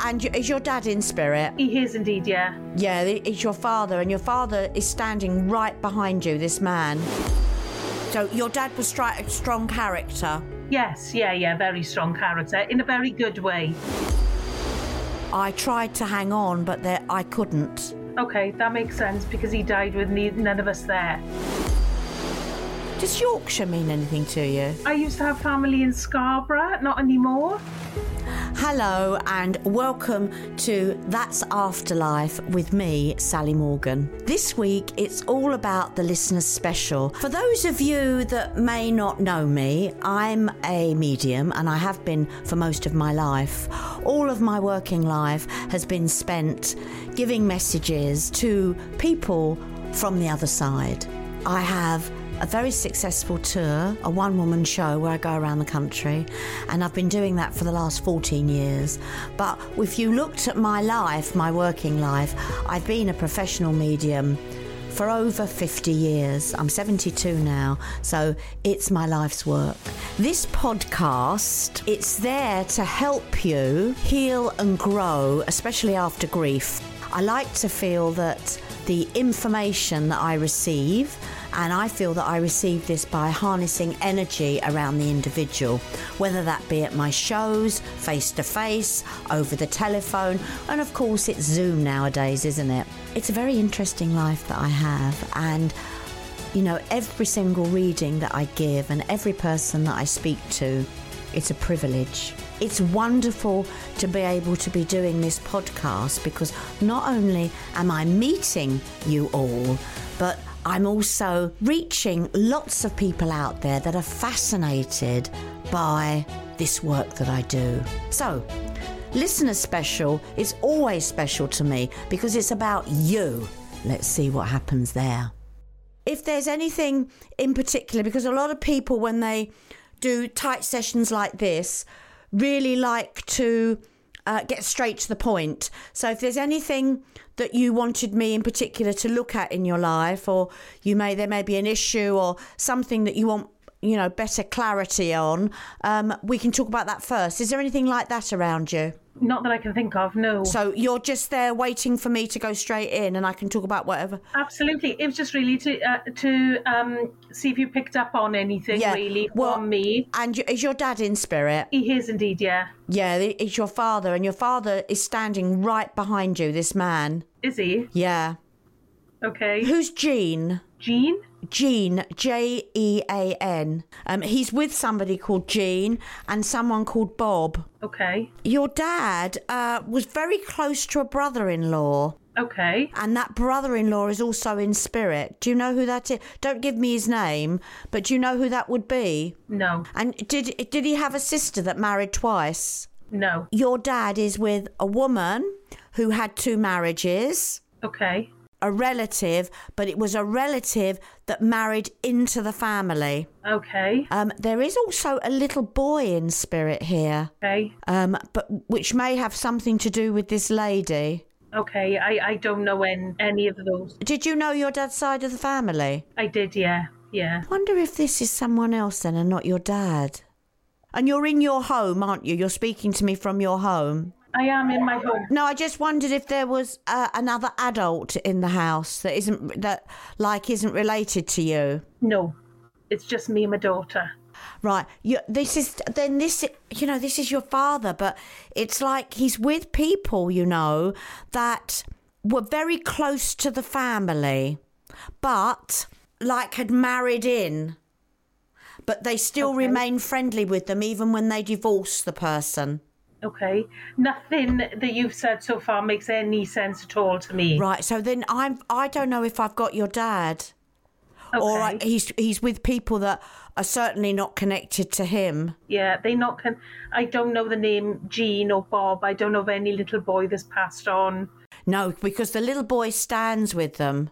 And is your dad in spirit? He is indeed, yeah. Yeah, it's your father, and your father is standing right behind you, this man. So your dad was stri- a strong character. Yes, yeah, yeah, very strong character in a very good way. I tried to hang on, but there, I couldn't. Okay, that makes sense because he died with ne- none of us there. Does Yorkshire mean anything to you? I used to have family in Scarborough, not anymore. Hello, and welcome to That's Afterlife with me, Sally Morgan. This week it's all about the listener's special. For those of you that may not know me, I'm a medium and I have been for most of my life. All of my working life has been spent giving messages to people from the other side. I have a very successful tour, a one woman show where I go around the country, and I've been doing that for the last 14 years. But if you looked at my life, my working life, I've been a professional medium for over 50 years. I'm 72 now, so it's my life's work. This podcast, it's there to help you heal and grow, especially after grief. I like to feel that the information that I receive and I feel that I receive this by harnessing energy around the individual, whether that be at my shows, face to face, over the telephone, and of course it's Zoom nowadays, isn't it? It's a very interesting life that I have, and you know, every single reading that I give and every person that I speak to, it's a privilege. It's wonderful to be able to be doing this podcast because not only am I meeting you all, but I'm also reaching lots of people out there that are fascinated by this work that I do. So, listener special is always special to me because it's about you. Let's see what happens there. If there's anything in particular, because a lot of people, when they do tight sessions like this, really like to uh, get straight to the point. So if there's anything that you wanted me in particular to look at in your life, or you may there may be an issue or something that you want you know better clarity on, um, we can talk about that first. Is there anything like that around you? Not that I can think of, no. So you're just there waiting for me to go straight in, and I can talk about whatever. Absolutely, it was just really to uh, to um, see if you picked up on anything Yeah, really well- from me. And is your dad in spirit? He is indeed, yeah. Yeah, it's your father, and your father is standing right behind you. This man. Is he? Yeah. Okay. Who's Jean? Jean? Jean, J E A N. Um, he's with somebody called Jean and someone called Bob. Okay. Your dad uh, was very close to a brother in law, Okay. and that brother in law is also in spirit. Do you know who that is? Don't give me his name, but do you know who that would be? No. And did, did he have a sister that married twice? No. Your dad is with a woman who had two marriages. Okay. A relative, but it was a relative that married into the family. Okay. Um, there is also a little boy in spirit here, Okay. um, but which may have something to do with this lady. Okay. I, I don't know when any of those. Did you know your dad's side of the family? I did, yeah. Yeah. Wonder if this is someone else then and not your dad. And you're in your home, aren't you? You're speaking to me from your home. I am in my home. No, I just wondered if there was uh, another adult in the house that isn't that like isn't related to you. No. It's just me and my daughter. Right. You, this is then this you know this is your father, but it's like he's with people you know that were very close to the family, but like had married in, but they still Okay. remain friendly with them even when they divorce the person. Okay. Nothing that you've said so far makes any sense at all to me. Right. So then I'm I don't know if I've got your dad. Okay. Or I, he's he's with people that are certainly not connected to him. Yeah, they not can. I don't know the name Jean or Bob. I don't know of any little boy that's passed on. No, because the little boy stands with them.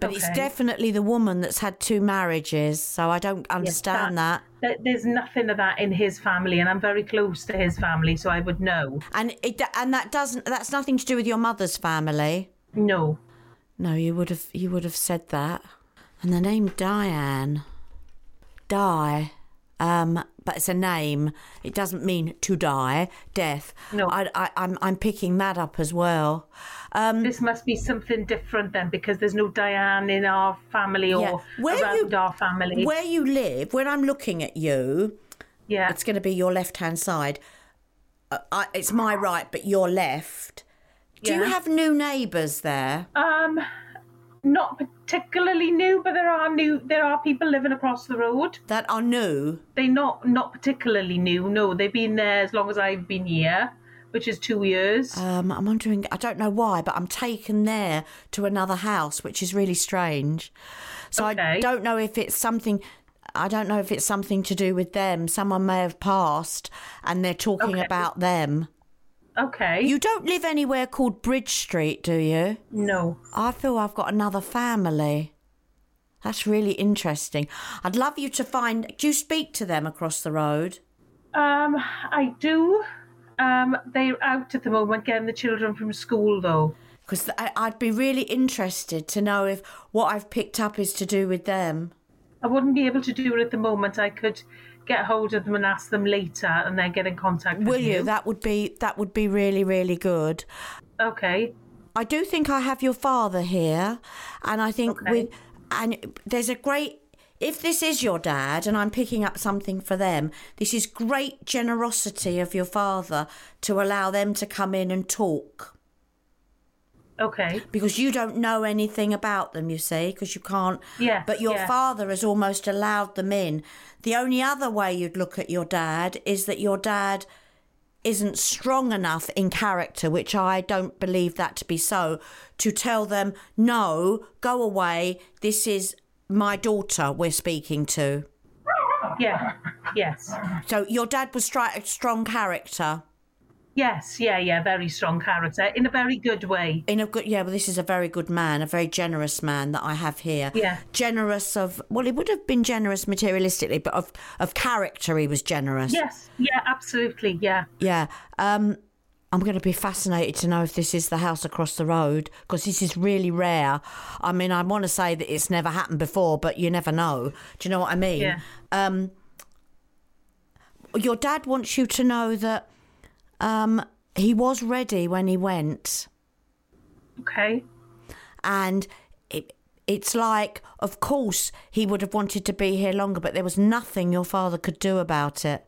But it's definitely the woman that's had two marriages, so I don't understand that. There- There's nothing of that in his family, and I'm very close to his family, so I would know. And it and that doesn't that's nothing to do with your mother's family. No. No, you would have you would have said that. And the name Diane. Di. Um, but it's a name. It doesn't mean to die, death. No. I, I, I'm, I'm picking that up as well. Um, This must be something different then, because there's no Diane in our family or Yeah. Where around you- our family. where you live, when I'm looking at you, yeah. it's going to be your left hand side. Uh, I, it's my right, but your left. Do you have new neighbours there? Um, not particularly new, but there are new. There are people living across the road. that are new? They not not particularly new. No, they've been there as long as I've been here, which is two years. Um, I'm wondering, I don't know why, but I'm taken there to another house, which is really strange. So I don't know if it's something. I don't know if it's something to do with them. Someone may have passed and they're talking Okay. about them. Okay. You don't live anywhere called Bridge Street, do you? no. I feel I've got another family. That's really interesting. I'd love you to find. Do you speak to them across the road? Um, I do. Um, they're out at the moment getting the children from school though. Because I'd be really interested to know if what I've picked up is to do with them. I wouldn't be able to do it at the moment. I could get hold of them and ask them later, and then get in contact with them. Will you? That would be that would be really really good. Okay. I do think I have your father here, and I think Okay. with and there's a great. If this is your dad, and I'm picking up something for them, this is great generosity of your father to allow them to come in and talk. Okay. because you don't know anything about them, you see, because you can't. Yeah. But your yeah. father has almost allowed them in. The only other way you'd look at your dad is that your dad isn't strong enough in character, which I don't believe that to be so, to tell them, no, go away. This is my daughter we're speaking to. Yeah. Yes. So your dad was stri- a strong character. Yes. Yeah. Yeah. Very strong character in a very good way. In a good, yeah. Well, this is a very good man, a very generous man that I have here. Yeah. Generous of, well, he would have been generous materialistically, but of of character, he was generous. Yes. Yeah. Absolutely. Yeah. Yeah. Um, I'm going to be fascinated to know if this is the house across the road because this is really rare. I mean, I want to say that it's never happened before, but you never know. Do you know what I mean? Yeah. Um, your dad wants you to know that um, he was ready when he went. Okay. and it, it's like of course he would have wanted to be here longer but there was nothing your father could do about it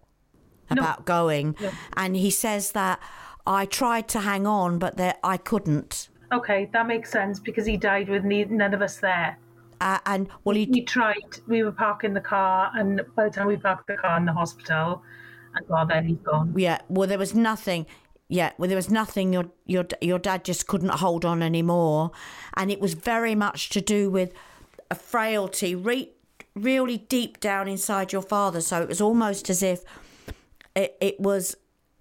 about going and he says that i tried to hang on but there i couldn't Okay. That makes sense because he died with ne- none of us there. uh, and well he We tried. We were parking the car, and by the time we parked the car in the hospital, yeah well there was nothing yeah well there was nothing your your your dad just couldn't hold on anymore. And it was very much to do with a frailty re- really deep down inside your father. So it was almost as if it, it was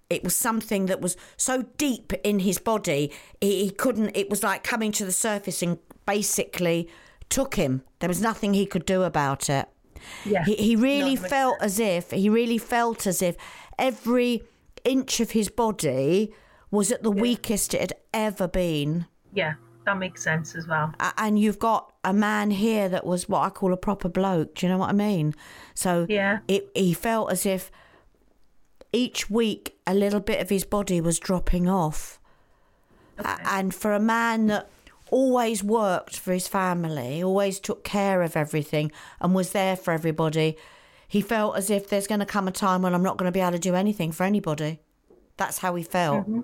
it was something that was so deep in his body he couldn't it was like coming to the surface and basically took him. There was nothing he could do about it Yeah. he, he really No, that makes felt as if he really felt as if every inch of his body was at the weakest it had ever been Yeah. That makes sense as well. A- and you've got a man here that was what I call a proper bloke. Do you know what I mean? So Yeah. it, he felt as if each week a little bit of his body was dropping off. A- and for a man that always worked for his family, always took care of everything, and was there for everybody, he felt as if there's going to come a time when I'm not going to be able to do anything for anybody. That's how he felt. Mm-hmm.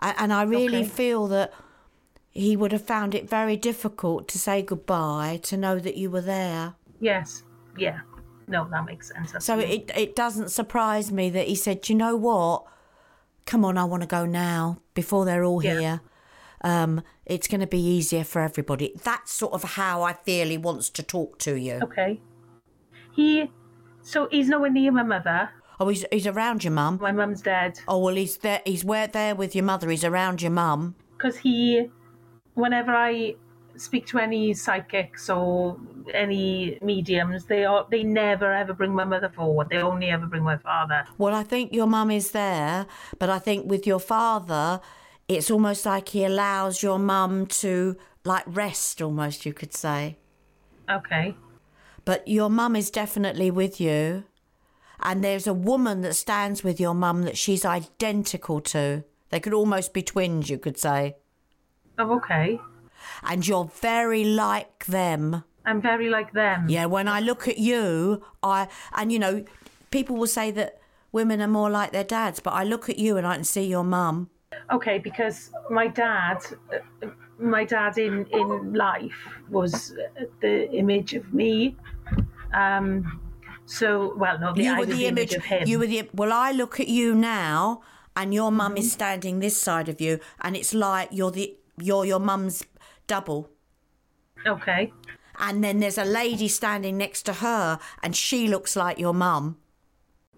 A- And I really Okay. feel that he would have found it very difficult to say goodbye, to know that you were there. Yes. Yeah. No, that makes sense. So it it doesn't surprise me that he said, you know what? Come on, I want to go now before they're all Yeah. here. Um, it's going to be easier for everybody." That's sort of how I feel he wants to talk to you. Okay. He, so he's nowhere near my mother. Oh, he's he's around your mum. My mum's dead Oh well, he's there. He's where there with your mother. He's around your mum. because he, whenever I speak to any psychics or any mediums, they are they never ever bring my mother forward. They only ever bring my father. Well, I think your mum is there, but I think with your father, it's almost like he allows your mum to like rest. Almost, you could say. Okay. but your mum is definitely with you. And there's a woman that stands with your mum that she's identical to. They could almost be twins, you could say. Oh, okay. And you're very like them. I'm very like them. Yeah, when I look at you, I and you know, people will say that women are more like their dads, but I look at you and I can see your mum. Okay, because my dad, my dad in in life was the image of me. Um, so well, no, you I were the image. of him. You were the. Well, I look at you now, and your mum Mm-hmm. is standing this side of you, and it's like you're the you're your mum's double. okay. And then there's a lady standing next to her, and she looks like your mum.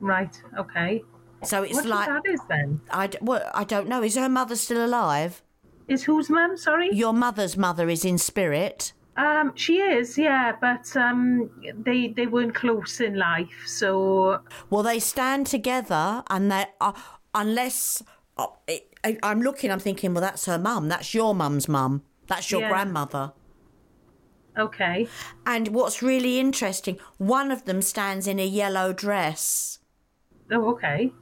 Right. Okay. So it's What like think that is then? I, well, I don't know. Is her mother still alive? Is whose mum? Sorry. Your mother's mother is in spirit. Um, she is, yeah, but um, they they weren't close in life, so Well, they stand together, and they are unless uh, it, I, I'm looking, I'm thinking, well, that's her mum. That's your mum's mum. That's your Yeah. grandmother. okay. And what's really interesting, one of them stands in a yellow dress, Oh, okay.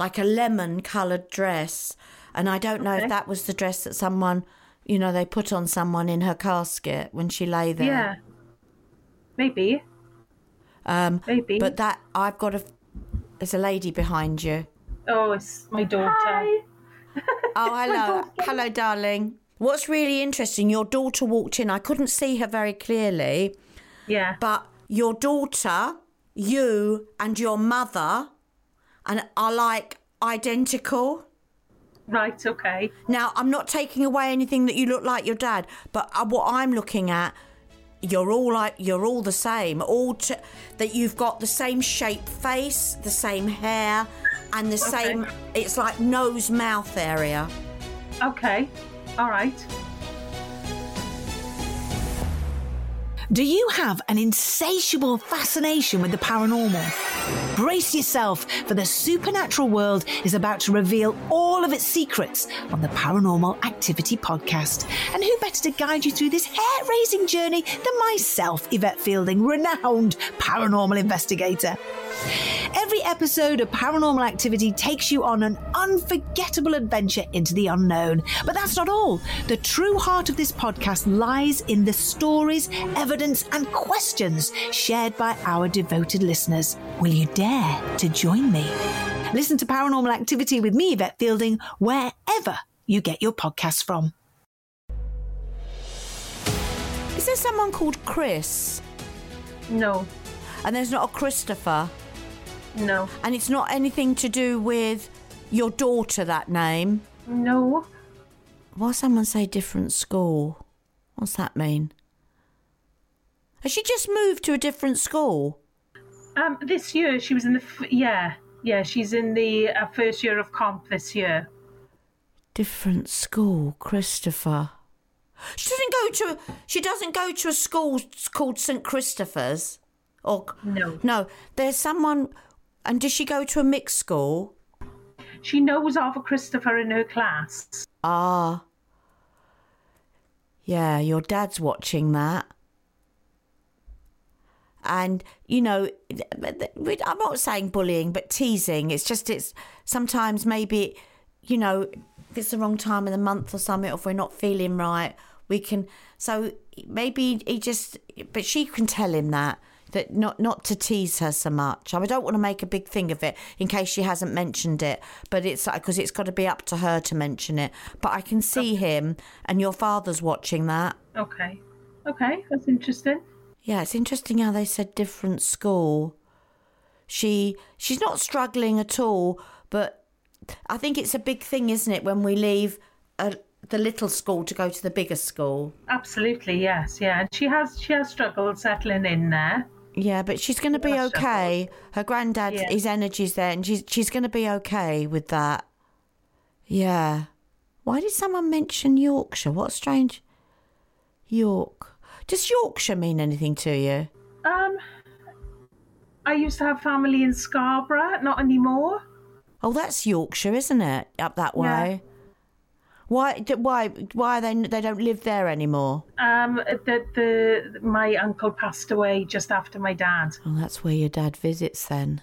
Like a lemon coloured dress. And I don't know Okay. if that was the dress that someone, you know, they put on someone in her casket when she lay there. Yeah. Maybe. Um, Maybe. but that, I've got a, there's a lady behind you. Oh, it's my daughter. Oh, hello. hello, darling. What's really interesting, your daughter walked in. I couldn't see her very clearly, Yeah. but your daughter, you, and your mother and are like identical. Right. Okay. Now, I'm not taking away anything that you look like your dad, but uh, what I'm looking at, you're all like you're all the same. All t- that you've got the same shape face, the same hair, and the same. It's like nose mouth area. Okay. All right. Do you have an insatiable fascination with the paranormal? Brace yourself, for the supernatural world is about to reveal all of its secrets on the Paranormal Activity Podcast. And who better to guide you through this hair raising journey than myself, Yvette Fielding, renowned paranormal investigator? Every episode of Paranormal Activity takes you on an unforgettable adventure into the unknown. But that's not all. The true heart of this podcast lies in the stories, evidence, and questions shared by our devoted listeners. Will you dare to join me? Listen to Paranormal Activity with me, Yvette Fielding, wherever you get your podcasts from. Is there someone called Chris? No. And there's not a Christopher? No. And it's not anything to do with your daughter, that name? No. Why someone say different school? What's that mean? Has she just moved to a different school? Um, this year she was in the f- yeah yeah she's in the uh, first year of comp this year. Different school, Christopher. She doesn't go to. She doesn't go to a school called St Christopher's. Or No. no. There's someone. And does she go to a mixed school? She knows of a Christopher in her class. Ah. Yeah, your dad's watching that. And, you know, I'm not saying bullying, but teasing. It's just, it's sometimes maybe, you know, if it's the wrong time of the month or something, or if we're not feeling right, we can. So maybe he just, but she can tell him that. That not not to tease her so much. I don't want to make a big thing of it in case she hasn't mentioned it, but it's like because it's got to be up to her to mention it. But I can see him, and your father's watching that. Okay. Okay, that's interesting. Yeah, it's interesting how they said different school. She she's not struggling at all, but I think it's a big thing, isn't it, when we leave a, the little school to go to the bigger school? Absolutely, yes, yeah. And she has she has struggled settling in there. Yeah, but she's going to be okay. Her granddad, Yeah. his energy's there, and she's she's going to be okay with that. Yeah. Why did someone mention Yorkshire? What strange. York. Does Yorkshire mean anything to you? Um, I used to have family in Scarborough, not anymore. Oh, that's Yorkshire, isn't it? Up that way. Why? Why? Why are they? They don't live there anymore. Um, the, the my uncle passed away just after my dad. Oh, that's where your dad visits then.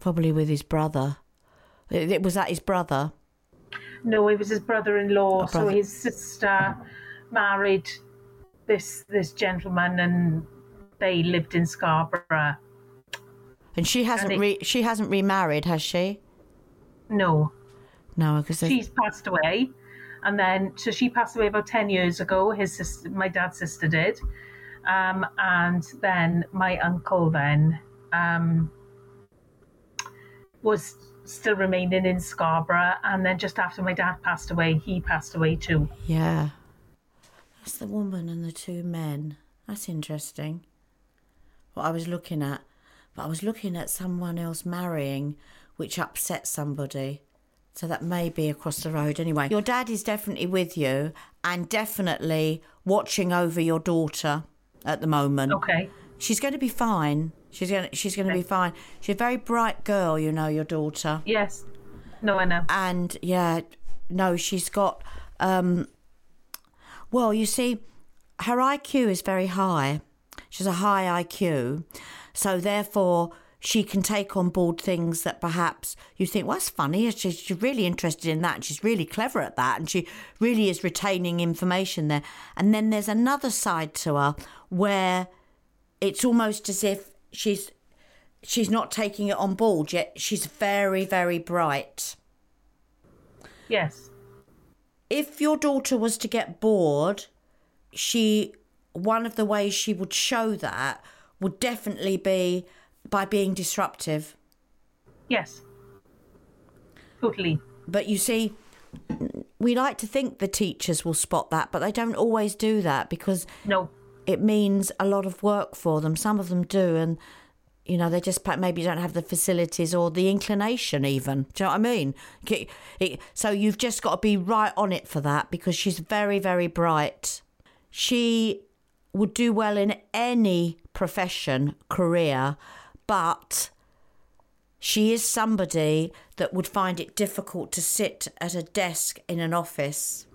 Probably with his brother. It, it- was that his brother? No, it was his brother-in-law. So brother. his sister married this this gentleman, and they lived in Scarborough. And she hasn't it- re- she hasn't remarried, has she? No, No, because she's passed away, and then so she passed away about ten years ago. His sister, my dad's sister, did, um, and then my uncle then um, was still remaining in Scarborough, and then just after my dad passed away, he passed away too. yeah. That's the woman and the two men. That's interesting. What I was looking at, but I was looking at someone else marrying, which upset somebody. So that may be across the road. Anyway, your dad is definitely with you and definitely watching over your daughter at the moment. Okay. She's going to be fine. She's going to, she's going to be fine. She's a very bright girl, you know, your daughter. Yes. No, I know. And yeah, no, she's got um well, you see her IQ is very high. She's a high IQ. So therefore she can take on board things that perhaps you think, well, that's funny. She's, she's really interested in that. And she's really clever at that. And she really is retaining information there. And then there's another side to her where it's almost as if she's she's not taking it on board yet she's very very bright Yes. if your daughter was to get bored she one of the ways she would show that would definitely be by being disruptive Yes. Totally. but you see we like to think the teachers will spot that but they don't always do that because No. it means a lot of work for them. Some of them do, and you know they just maybe don't have the facilities or the inclination, even. Do you know what I mean? So you've just got to be right on it for that because she's very, very bright. She would do well in any profession, career, but she is somebody that would find it difficult to sit at a desk in an office.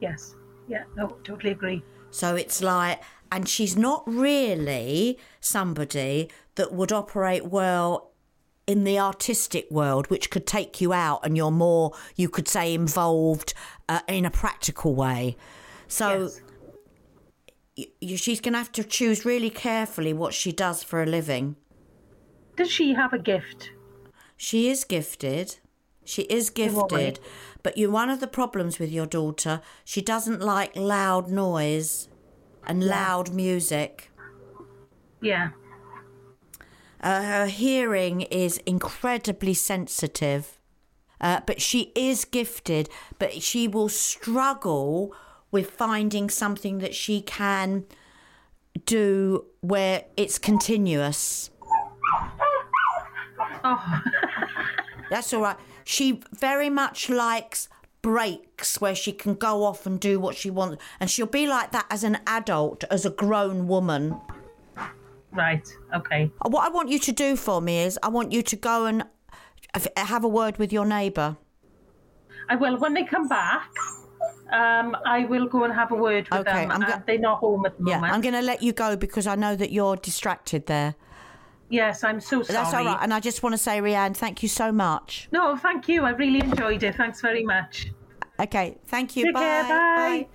Yes. Yeah. No. Totally agree. So it's like, and she's not really somebody that would operate well in the artistic world, which could take you out and you're more, you could say, involved uh, in a practical way. So Yes. y she's going to have to choose really carefully what she does for a living. Does she have a gift? She is gifted. She is gifted. But you one of the problems with your daughter, she doesn't like loud noise and loud music. Yeah. Uh, her hearing is incredibly sensitive, uh, but she is gifted, but she will struggle with finding something that she can do where it's continuous. Oh. That's all right. She very much likes breaks where she can go off and do what she wants, and she'll be like that as an adult, as a grown woman. Right. Okay. What I want you to do for me is I want you to go and have- a word with your neighbour. I will when they come back. Um, I will go and have a word with Okay, them. I'm go- they're not home at the Yeah, moment. I'm going to let you go because I know that you're distracted there. Yes, I'm so sorry. That's all right. And I just want to say, Rhian, thank you so much. No, thank you. I really enjoyed it. Thanks very much. Okay, thank you. Take bye. care. Bye.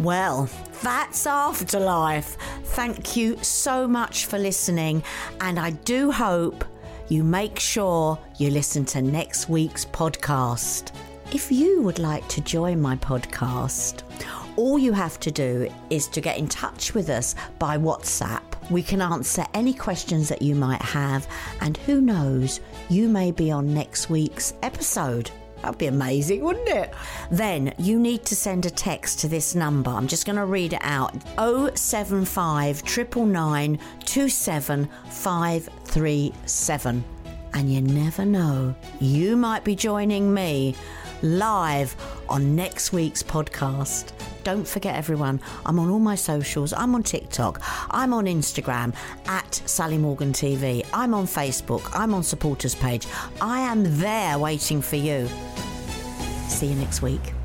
Well, that's Afterlife. Thank you so much for listening, and I do hope you make sure you listen to next week's podcast. If you would like to join my podcast, all you have to do is to get in touch with us by WhatsApp. We can answer any questions that you might have, and who knows, you may be on next week's episode. That'd be amazing, wouldn't it? Then you need to send a text to this number. I'm just going to read it out 075 999 27537. And you never know, you might be joining me live on next week's podcast. Don't forget everyone, I'm on all my socials. I'm on TikTok. I'm on Instagram at Sally Morgan TV. I'm on Facebook. I'm on supporters page. I am there waiting for you. See you next week.